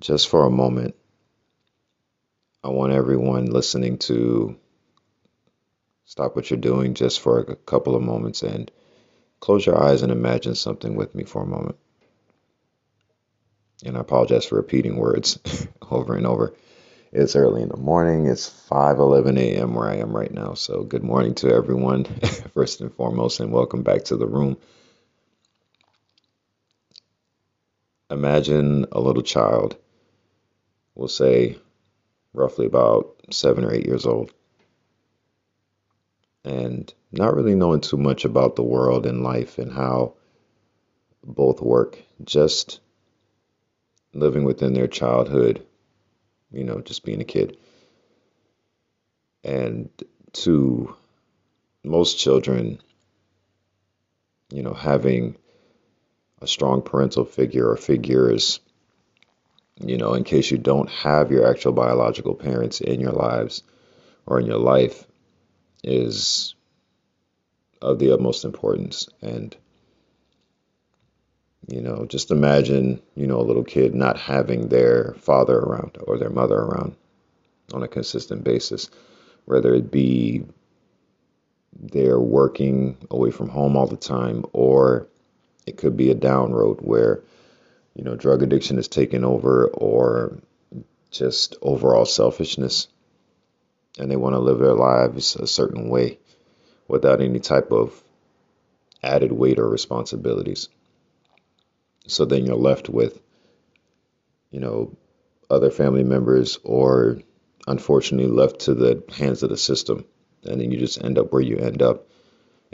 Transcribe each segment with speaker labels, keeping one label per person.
Speaker 1: just for a moment, I want everyone listening to stop what you're doing just for a couple of moments and close your eyes and imagine something with me for a moment. And I apologize for repeating words over and over. It's early in the morning. It's 5:11 a.m. where I am right now. So good morning to everyone, first and foremost, and welcome back to the room. Imagine a little child, we'll say roughly about seven or eight years old, and not really knowing too much about the world and life and how both work, just living within their childhood you know, just being a kid. And to most children, you know, having a strong parental figure or figures, you know, in case you don't have your actual biological parents in your lives or in your life, is of the utmost importance. And, you know, just imagine, you know, a little kid not having their father around or their mother around on a consistent basis, whether it be they're working away from home all the time or it could be a down road where, you know, drug addiction is taking over or just overall selfishness and they want to live their lives a certain way without any type of added weight or responsibilities. So then you're left with, you know, other family members or unfortunately left to the hands of the system. And then you just end up where you end up.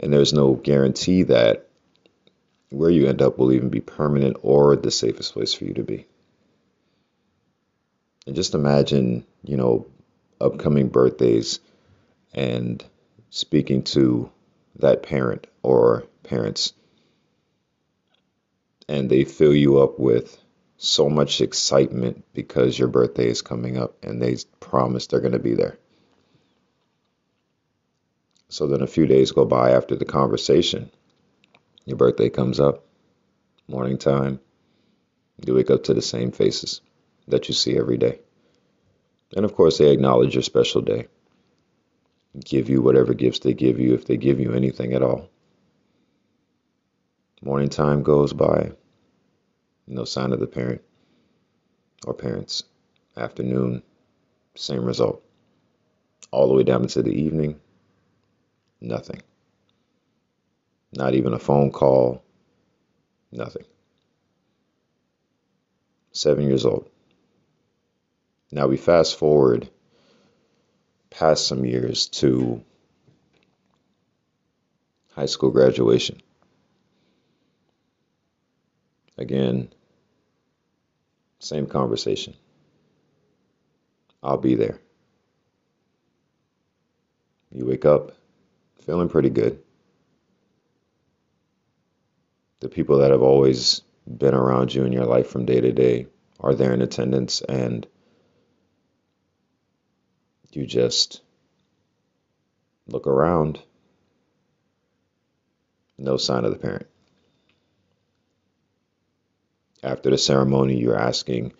Speaker 1: And there's no guarantee that where you end up will even be permanent or the safest place for you to be. And just imagine, you know, upcoming birthdays and speaking to that parent or parents and they fill you up with so much excitement because your birthday is coming up and they promise they're going to be there. So then a few days go by after the conversation. Your birthday comes up, morning time. You wake up to the same faces that you see every day. And of course, they acknowledge your special day, give you whatever gifts they give you, if they give you anything at all. Morning time goes by, no sign of the parent or parents. Afternoon, same result. All the way down into the evening, nothing. Not even a phone call, nothing. Seven years old. Now we fast forward past some years to high school graduation. Again, same conversation. I'll be there. You wake up feeling pretty good. The people that have always been around you in your life from day to day are there in attendance, and you just look around. No sign of the parent after the ceremony, you're asking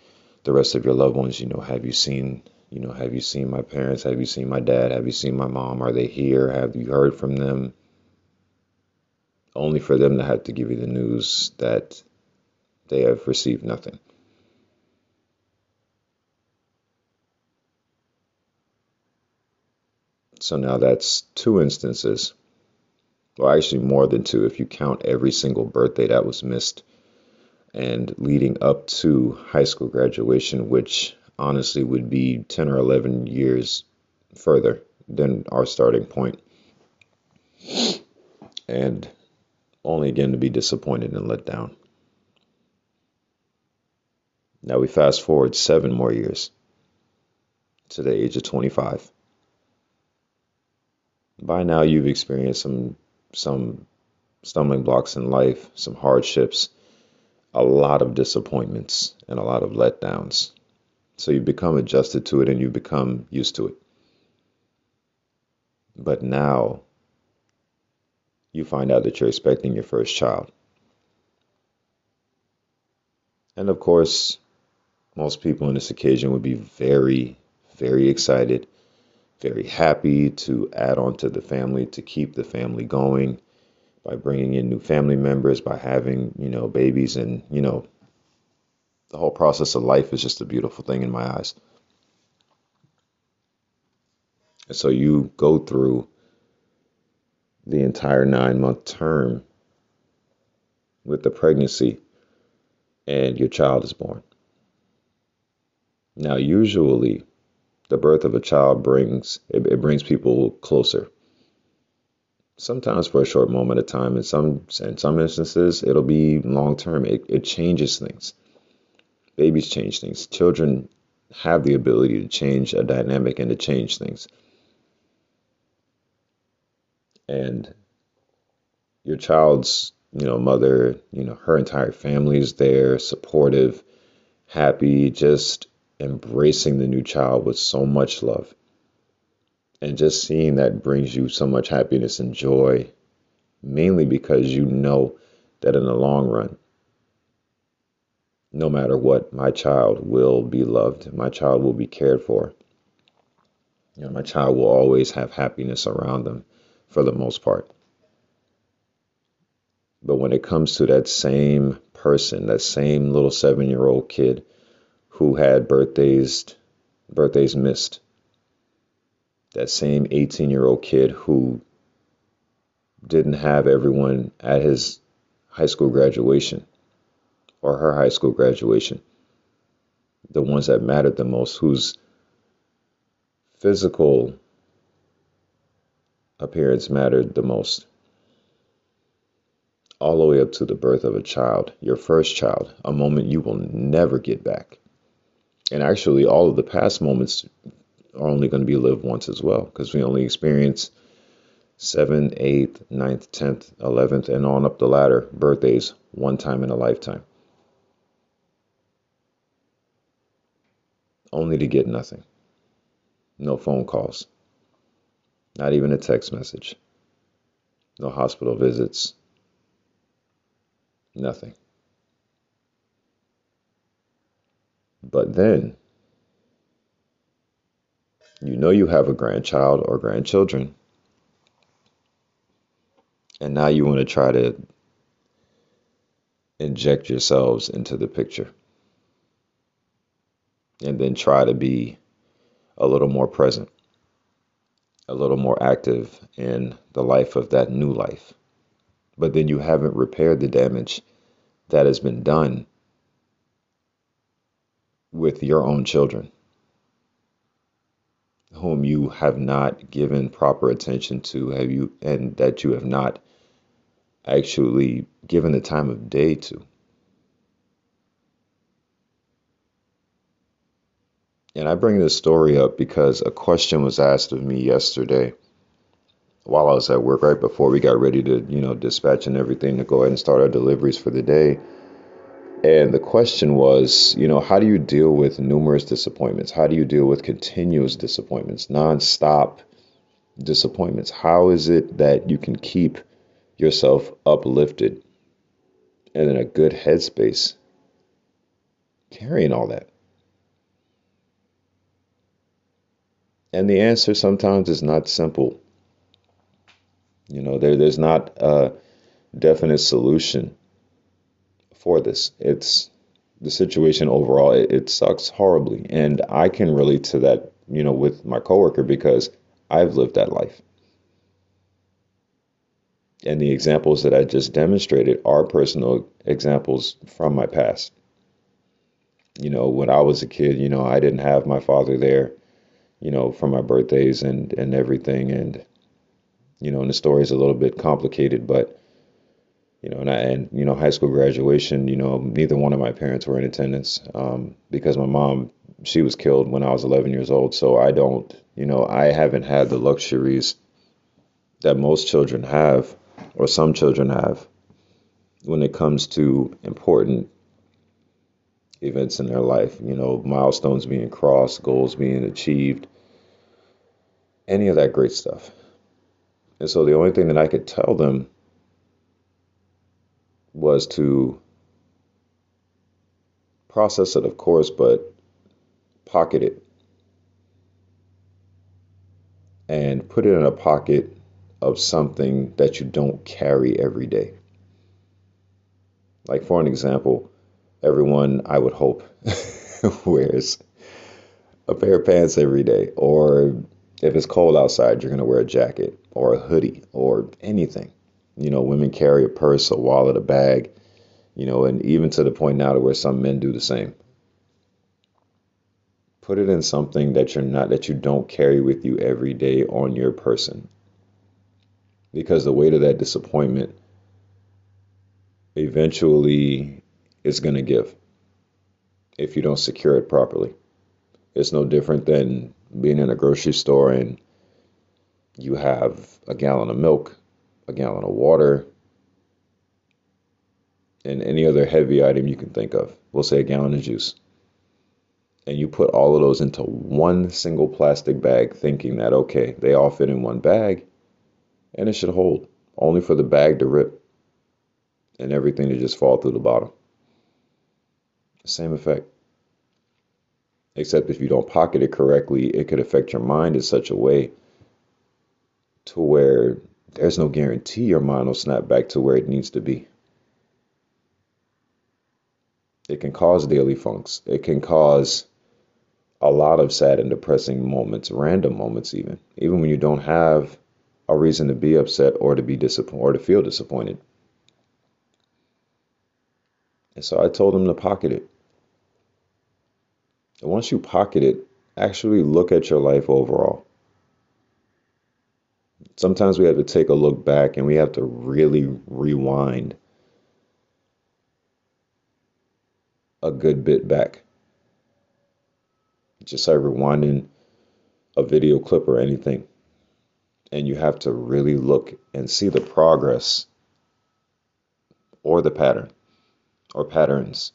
Speaker 1: the rest of your loved ones, you know, have you seen, you know, have you seen my parents? Have you seen my dad? Have you seen my mom? Are they here? Have you heard from them? Only for them to have to give you the news that they have received nothing. So now that's two instances. Well, actually, more than two if you count every single birthday that was missed and leading up to high school graduation, which honestly would be 10 or 11 years further than our starting point. And only again to be disappointed and let down. Now we fast forward seven more years to the age of 25. By now, you've experienced some some stumbling blocks in life, some hardships, a lot of disappointments and a lot of letdowns. So you become adjusted to it and you become used to it. But now you find out that you're expecting your first child. And of course, Most people on this occasion would be very, very excited, very happy to add on to the family, to keep the family going by bringing in new family members, by having, you know, babies. And, you know, the whole process of life is just a beautiful thing in my eyes. And so you go through the entire nine month term with the pregnancy and your child is born. Now, usually, the birth of a child brings it, it, brings people closer. Sometimes for a short moment of time. In some in some instances, it'll be long term. It, it changes things. Babies change things. Children have the ability to change a dynamic and to change things. And your child's you know, mother, you know, her entire family is there, supportive, happy, just embracing the new child with so much love. And just seeing that brings you so much happiness and joy, mainly because you know that in the long run, no matter what, my child will be loved. My child will be cared for. You know, my child will always have happiness around them for the most part. But when it comes to that same person, that same little seven year old kid who had birthdays birthdays missed, that same 18 year old kid who didn't have everyone at his high school graduation or her high school graduation, the ones that mattered the most, whose physical appearance mattered the most all the way up to the birth of a child, your first child, a moment you will never get back. And actually, all of the past moments are only going to be lived once as well, because we only experience seventh, eighth, ninth, tenth, eleventh, and on up the ladder birthdays one time in a lifetime. Only to get nothing. No phone calls. Not even a text message. No hospital visits Nothing. But then, you know you have a grandchild or grandchildren, and now you want to try to inject yourselves into the picture and then try to be a little more present, a little more active in the life of that new life but then you haven't repaired the damage that has been done with your own children, whom you have not given proper attention to, have you, and that you have not actually given the time of day to. And I bring this story up because a question was asked of me yesterday while I was at work right before we got ready to, you know, dispatch and everything to go ahead and start our deliveries for the day. And the question was, you know, how do you deal with numerous disappointments? How do you deal with continuous disappointments, nonstop disappointments? How is it that you can keep yourself uplifted and in a good headspace carrying all that? And the answer sometimes is not simple. You know, there there's not a definite solution for this. It's the situation overall. It, it sucks horribly, and I can relate to that. You know, with my coworker because I've lived that life. And the examples that I just demonstrated are personal examples from my past. You know, when I was a kid, you know, I didn't have my father there, you know, for my birthdays and, and everything. And you know, and the story is a little bit complicated, but you know, and, I, and you know, high school graduation, you know, neither one of my parents were in attendance um, because my mom, she was killed when I was 11 years old. So I don't, you know, I haven't had the luxuries that most children have, or some children have, when it comes to important events in their life. You know, milestones being crossed, goals being achieved, any of that great stuff. And so the only thing that I could tell them was to process it, of course, but pocket it and put it in a pocket of something that you don't carry every day. Like, for an example, everyone, I would hope, wears a pair of pants every day. Or if it's cold outside, you're going to wear a jacket or a hoodie or anything. You know, women carry a purse, a wallet, a bag, you know, and even to the point now to where some men do the same. Put it in something that you're not, that you don't carry with you every day on your person. Because the weight of that disappointment eventually is going to give if you don't secure it properly. It's no different than being in a grocery store and you have a gallon of milk, a gallon of water, and any other heavy item you can think of. We'll say a gallon of juice. And you put all of those into one single plastic bag, thinking that, okay, they all fit in one bag and it should hold, only for the bag to rip and everything to just fall through the bottom. Same effect. Except if you don't pocket it correctly, it could affect your mind in such a way to where there's no guarantee your mind will snap back to where it needs to be. It can cause daily funks. It can cause a lot of sad and depressing moments, random moments, even, even when you don't have a reason to be upset or to be disappointed or to feel disappointed. And so I told him to pocket it. And once you pocket it, actually look at your life overall. Sometimes we have to take a look back and we have to really rewind a good bit back. Just like rewinding a video clip or anything. And you have to really look and see the progress or the pattern or patterns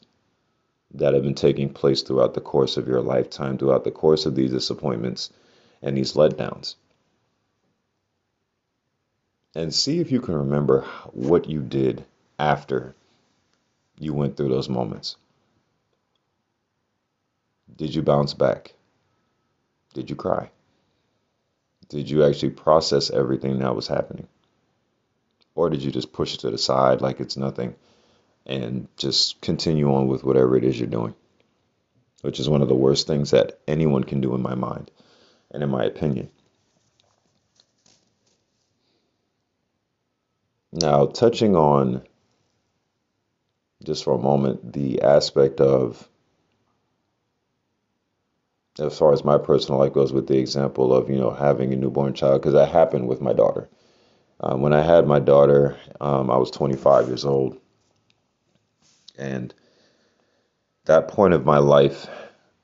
Speaker 1: that have been taking place throughout the course of your lifetime, throughout the course of these disappointments and these letdowns. And see if you can remember what you did after you went through those moments. Did you bounce back? Did you cry? Did you actually process everything that was happening? Or did you just push it to the side like it's nothing and just continue on with whatever it is you're doing? Which is one of the worst things that anyone can do in my mind and in my opinion. Now, touching on just for a moment the aspect of as far as my personal life goes with the example of you know having a newborn child because that happened with my daughter um, when i had my daughter um, i was 25 years old and that point of my life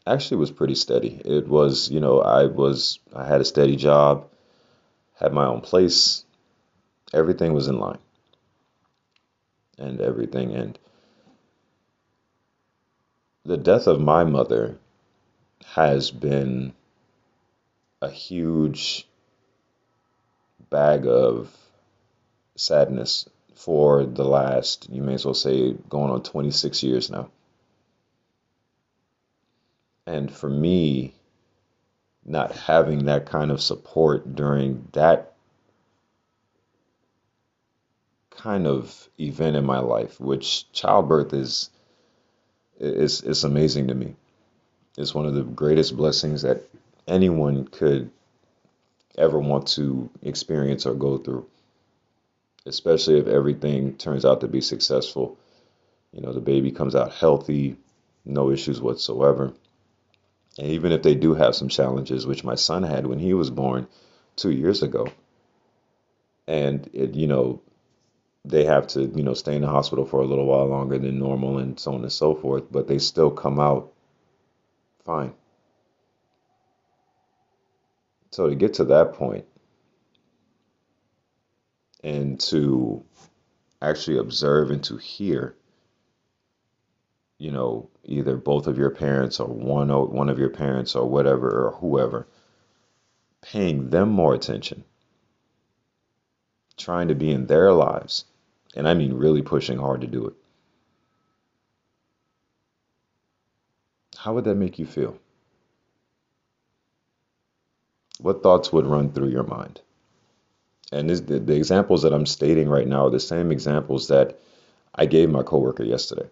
Speaker 1: actually was pretty steady. It was you know i was i had a steady job had my own place. Everything was in line. And everything. And the death of my mother has been a huge bag of sadness for the last, you may as well say, going on 26 years now. And for me, not having that kind of support during that kind of event in my life, which childbirth is is is amazing to me. It's one of the greatest blessings that anyone could ever want to experience or go through, especially if everything turns out to be successful. You know, the baby comes out healthy, no issues whatsoever. And even if they do have some challenges, which my son had when he was born two years ago, and it, you know, they have to, you know, stay in the hospital for a little while longer than normal and so on and so forth, but they still come out fine. So to get to that point and to actually observe and to hear, you know, either both of your parents or one one of your parents or whatever or whoever, paying them more attention, trying to be in their lives, and I mean really pushing hard to do it how would that make you feel? What thoughts would run through your mind? And this, the, the examples that I'm stating right now are the same examples that I gave my coworker yesterday.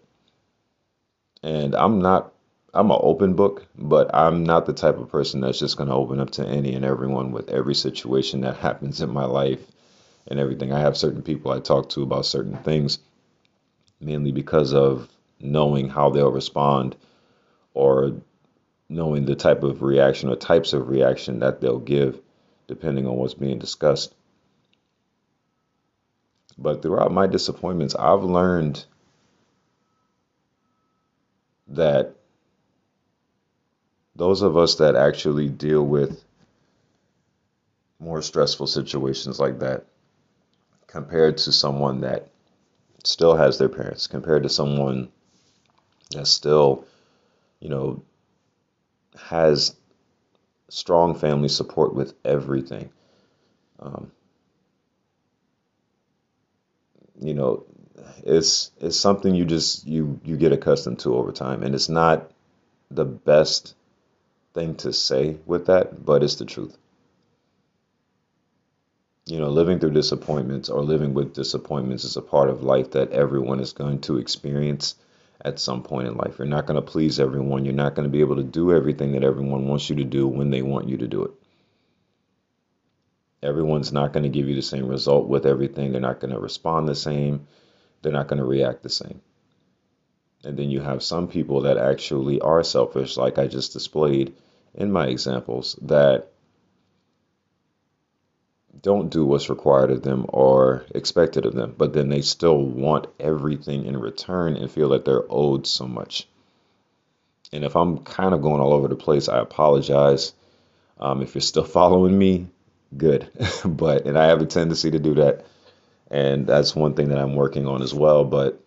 Speaker 1: And I'm not I'm an open book, but I'm not the type of person that's just going to open up to any and everyone with every situation that happens in my life and everything. I have certain people I talk to about certain things, mainly because of knowing how they'll respond or knowing the type of reaction or types of reaction that they'll give depending on what's being discussed. But throughout my disappointments, I've learned that those of us that actually deal with more stressful situations like that compared to someone that still has their parents compared to someone that still you know has strong family support with everything um, you know it's it's something you just you you get accustomed to over time and it's not the best thing to say with that, but it's the truth. You know, living through disappointments or living with disappointments is a part of life that everyone is going to experience at some point in life. You're not going to please everyone. You're not going to be able to do everything that everyone wants you to do when they want you to do it. Everyone's not going to give you the same result with everything. They're not going to respond the same. They're not going to react the same. And then you have some people that actually are selfish, like I just displayed in my examples, that don't do what's required of them or expected of them, but then they still want everything in return and feel that they're owed so much. And if I'm kind of going all over the place, I apologize. Um, if you're still following me, good. but, and I have a tendency to do that. And that's one thing that I'm working on as well. But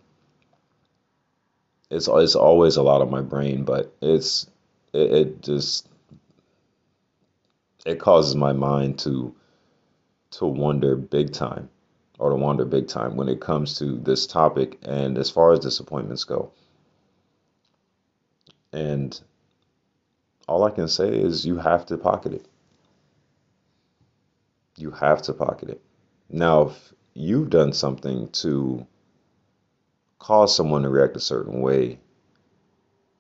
Speaker 1: it's it's always a lot of my brain, but it's it, it just it causes my mind to to wonder big time or to wander big time when it comes to this topic and as far as disappointments go. And all I can say is you have to pocket it. You have to pocket it. Now, if you've done something to cause someone to react a certain way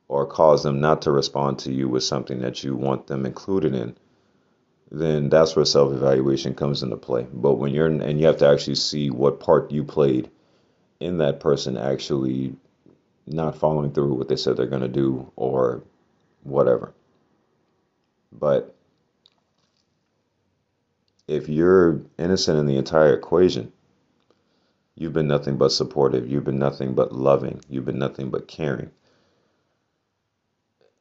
Speaker 1: or cause them not to respond to you with something that you want them included in, then that's where self evaluation comes into play. But when you're, in, and you have to actually see what part you played in that person actually not following through what they said they're going to do or whatever. But if you're innocent in the entire equation, You've been nothing but supportive. You've been nothing but loving. You've been nothing but caring.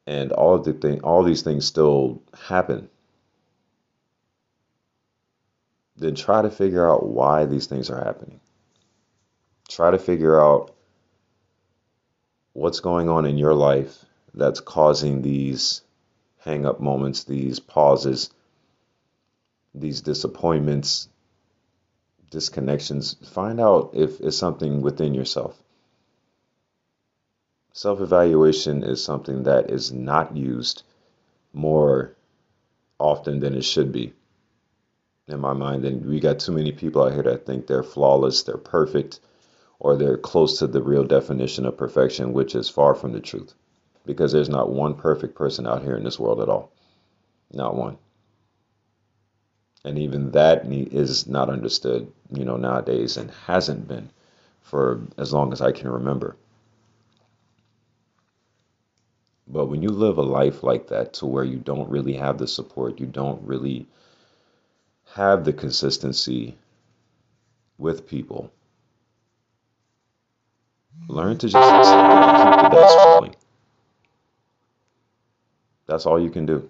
Speaker 1: And all of the thing, all these things still happen. Then try to figure out why these things are happening. Try to figure out what's going on in your life that's causing these hang up moments, these pauses, these disappointments, disconnections, find out if it's something within yourself. Self evaluation is something that is not used more often than it should be. In my mind, and we got too many people out here that think they're flawless, they're perfect, or they're close to the real definition of perfection, which is far from the truth. Because there's not one perfect person out here in this world at all. Not one and even that is not understood, you know, nowadays and hasn't been for as long as I can remember. But when you live a life like that to where you don't really have the support, you don't really have the consistency with people, learn to just keep the dice rolling. That's all you can do.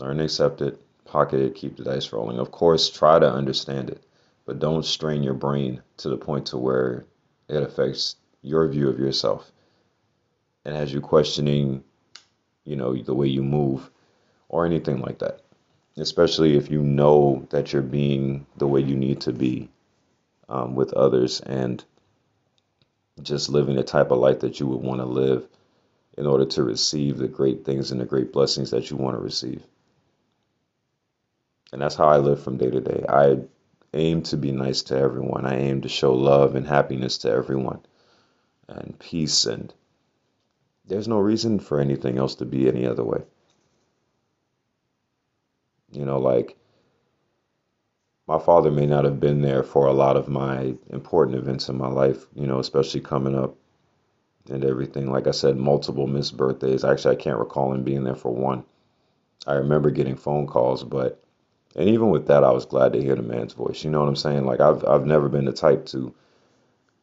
Speaker 1: Learn to accept it, pocket it, keep the dice rolling. Of course, try to understand it, but don't strain your brain to the point to where it affects your view of yourself and has you questioning, you know, the way you move or anything like that. Especially if you know that you're being the way you need to be um, with others and just living the type of life that you would want to live in order to receive the great things and the great blessings that you want to receive. And that's how I live from day to day. I aim to be nice to everyone. I aim to show love and happiness to everyone and peace and there's no reason for anything else to be any other way. You know, like my father may not have been there for a lot of my important events in my life, you know, especially coming up and everything. Like I said, multiple missed birthdays. Actually, I can't recall him being there for one. I remember getting phone calls, but and even with that, I was glad to hear the man's voice. You know what I'm saying? Like I've I've never been the type to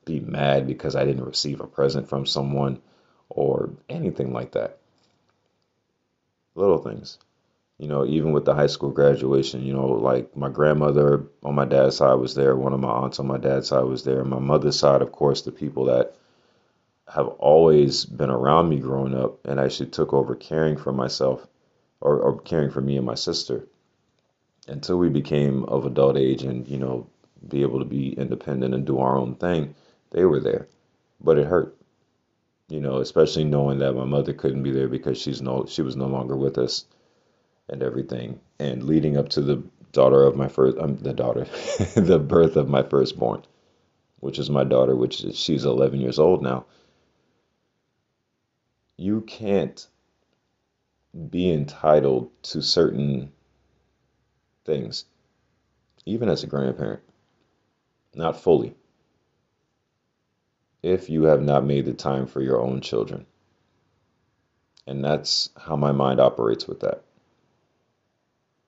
Speaker 1: be mad because I didn't receive a present from someone or anything like that. Little things. You know, even with the high school graduation, you know, like my grandmother on my dad's side was there, one of my aunts on my dad's side was there, my mother's side, of course, the people that have always been around me growing up and actually took over caring for myself or, or caring for me and my sister until we became of adult age and, you know, be able to be independent and do our own thing, they were there. But it hurt. You know, especially knowing that my mother couldn't be there because she's no she was no longer with us and everything. And leading up to the daughter of my first um, the daughter the birth of my firstborn, which is my daughter, which is, she's 11 years old now. You can't be entitled to certain things, even as a grandparent. Not fully. If you have not made the time for your own children. And that's how my mind operates with that.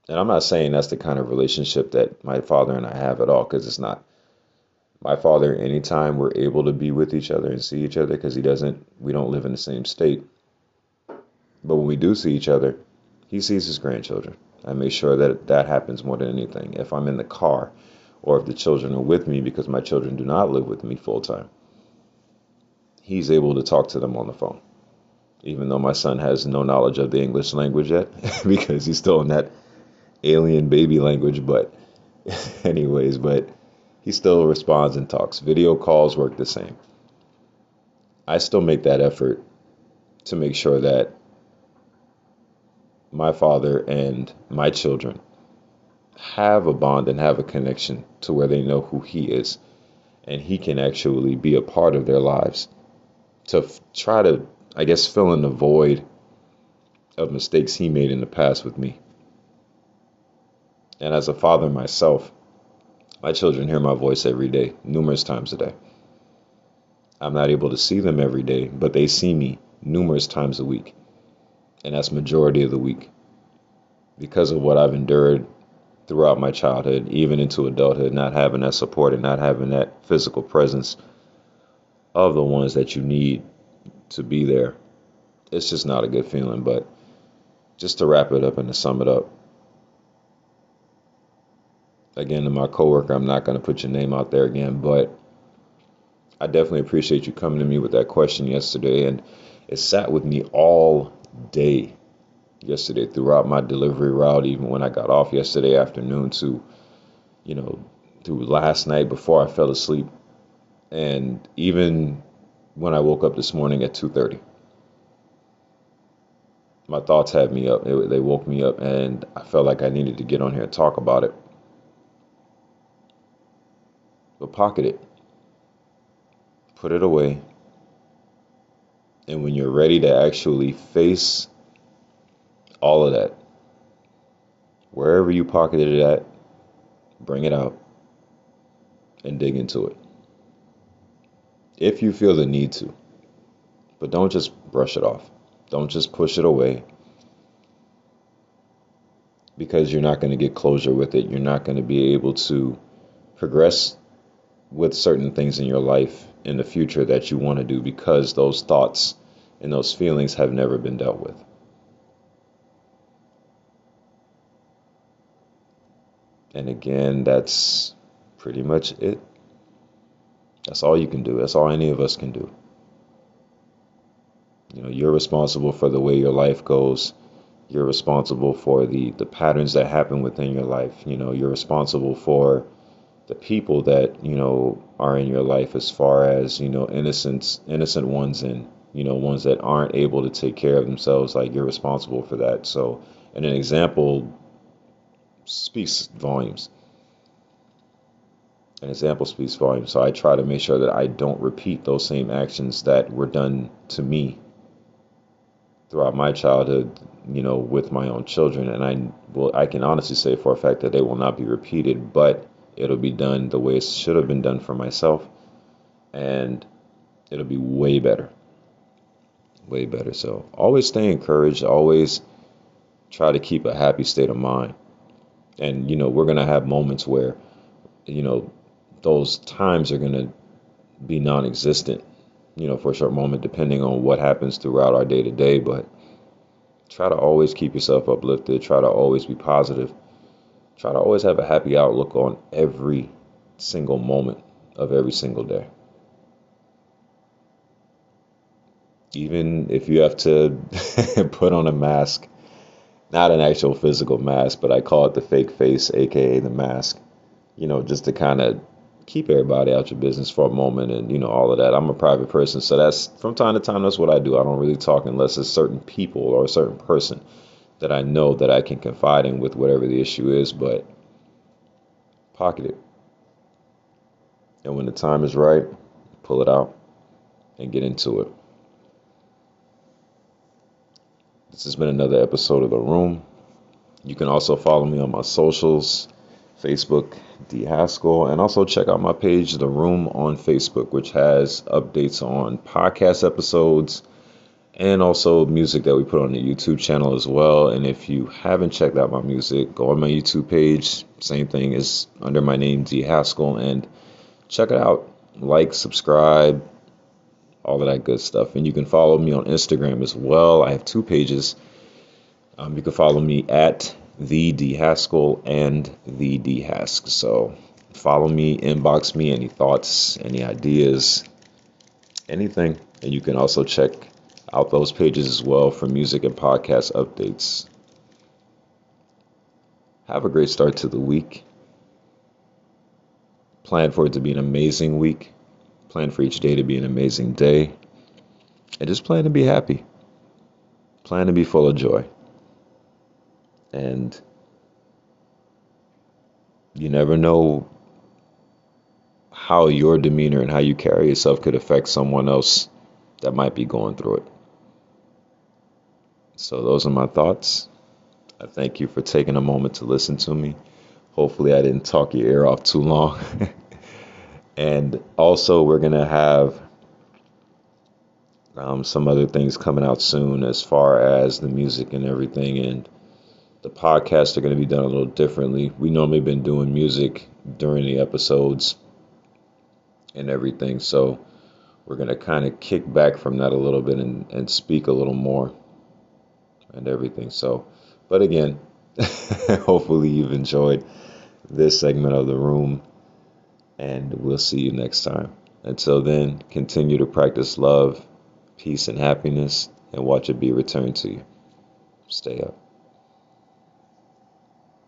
Speaker 1: And I'm not saying that's the kind of relationship that my father and I have at all, because it's not. My father, anytime we're able to be with each other and see each other, because he doesn't, we don't live in the same state. But when we do see each other, he sees his grandchildren. I make sure that that happens more than anything. If I'm in the car or if the children are with me because my children do not live with me full time, he's able to talk to them on the phone. Even though my son has no knowledge of the English language yet because he's still in that alien baby language, but anyways, but he still responds and talks. Video calls work the same. I still make that effort to make sure that my father and my children have a bond and have a connection to where they know who he is and he can actually be a part of their lives to f- try to i guess fill in the void of mistakes he made in the past with me. And as a father myself my children hear my voice every day numerous times a day. I'm not able to see them every day but they see me numerous times a week and that's majority of the week because of what I've endured throughout my childhood, even into adulthood, not having that support and not having that physical presence of the ones that you need to be there. It's just not a good feeling. But just to wrap it up and to sum it up, again, to my coworker, I'm not going to put your name out there again, but I definitely appreciate you coming to me with that question yesterday. And it sat with me all day yesterday throughout my delivery route, even when I got off yesterday afternoon to, you know, through last night before I fell asleep, and even when I woke up this morning at 2:30. My thoughts had me up. They woke me up, and I felt like I needed to get on here and talk about it. But pocket it, put it away, and when you're ready to actually face all of that, wherever you pocketed it at, bring it out and dig into it. If you feel the need to. But don't just brush it off. Don't just push it away. Because you're not going to get closure with it. You're not going to be able to progress with certain things in your life in the future that you want to do because those thoughts and those feelings have never been dealt with. And again, that's pretty much it. That's all you can do. That's all any of us can do. You know, you're responsible for the way your life goes. You're responsible for the, the patterns that happen within your life. You know, you're responsible for the people that you know are in your life as far as you know innocent innocent ones and you know ones that aren't able to take care of themselves like you're responsible for that. So and an example speaks volumes. An example speaks volumes. So i try to make sure that i don't repeat those same actions that were done to me throughout my childhood you know with my own children. And i will i can honestly say for a fact that they will not be repeated but it'll be done the way it should have been done for myself and it'll be way better way better. So always stay encouraged. Always try to keep a happy state of mind. And you know we're to have moments where you know those times are to be non-existent you know for a short moment depending on what happens throughout our day to day. But try to always keep yourself uplifted. Try to always be positive. Try to always have a happy outlook on every single moment of every single day. Even if you have to put on a mask, not an actual physical mask, but I call it the fake face, aka the mask, you know, just to kind of keep everybody out of your business for a moment and, you know, all of that. I'm a private person, so that's from time to time, that's what I do. I don't really talk unless it's certain people or a certain person that I know that I can confide in with whatever the issue is, but pocket it. And when the time is right, pull it out and get into it. This has been another episode of The Room. You can also follow me on my socials Facebook, D Haskell, and also check out my page, The Room, on Facebook, which has updates on podcast episodes and also music that we put on the YouTube channel as well. And if you haven't checked out my music, go on my YouTube page. Same thing is under my name, D Haskell, and check it out. Like, subscribe, all of that good stuff. And you can follow me on Instagram as well. I have two pages. Um, you can follow me at the D Haskell and the D Hask. So follow me, inbox me any thoughts, any ideas, anything. And you can also check out those pages as well for music and podcast updates. Have a great start to the week. Plan for it to be an amazing week. Plan for each day to be an amazing day. And just plan to be happy. Plan to be full of joy. And you never know how your demeanor and how you carry yourself could affect someone else that might be going through it. So, those are my thoughts. I thank you for taking a moment to listen to me. Hopefully, I didn't talk your ear off too long. and also, we're to have um, some other things coming out soon as far as the music and everything. And the podcasts are going to be done a little differently. We normally been doing music during the episodes and everything. So, we're going to kind of kick back from that a little bit and, and speak a little more and everything. So, but again, hopefully you've enjoyed this segment of the room, and we'll see you next time. Until then, continue to practice love, peace, and happiness, and watch it be returned to you. Stay up.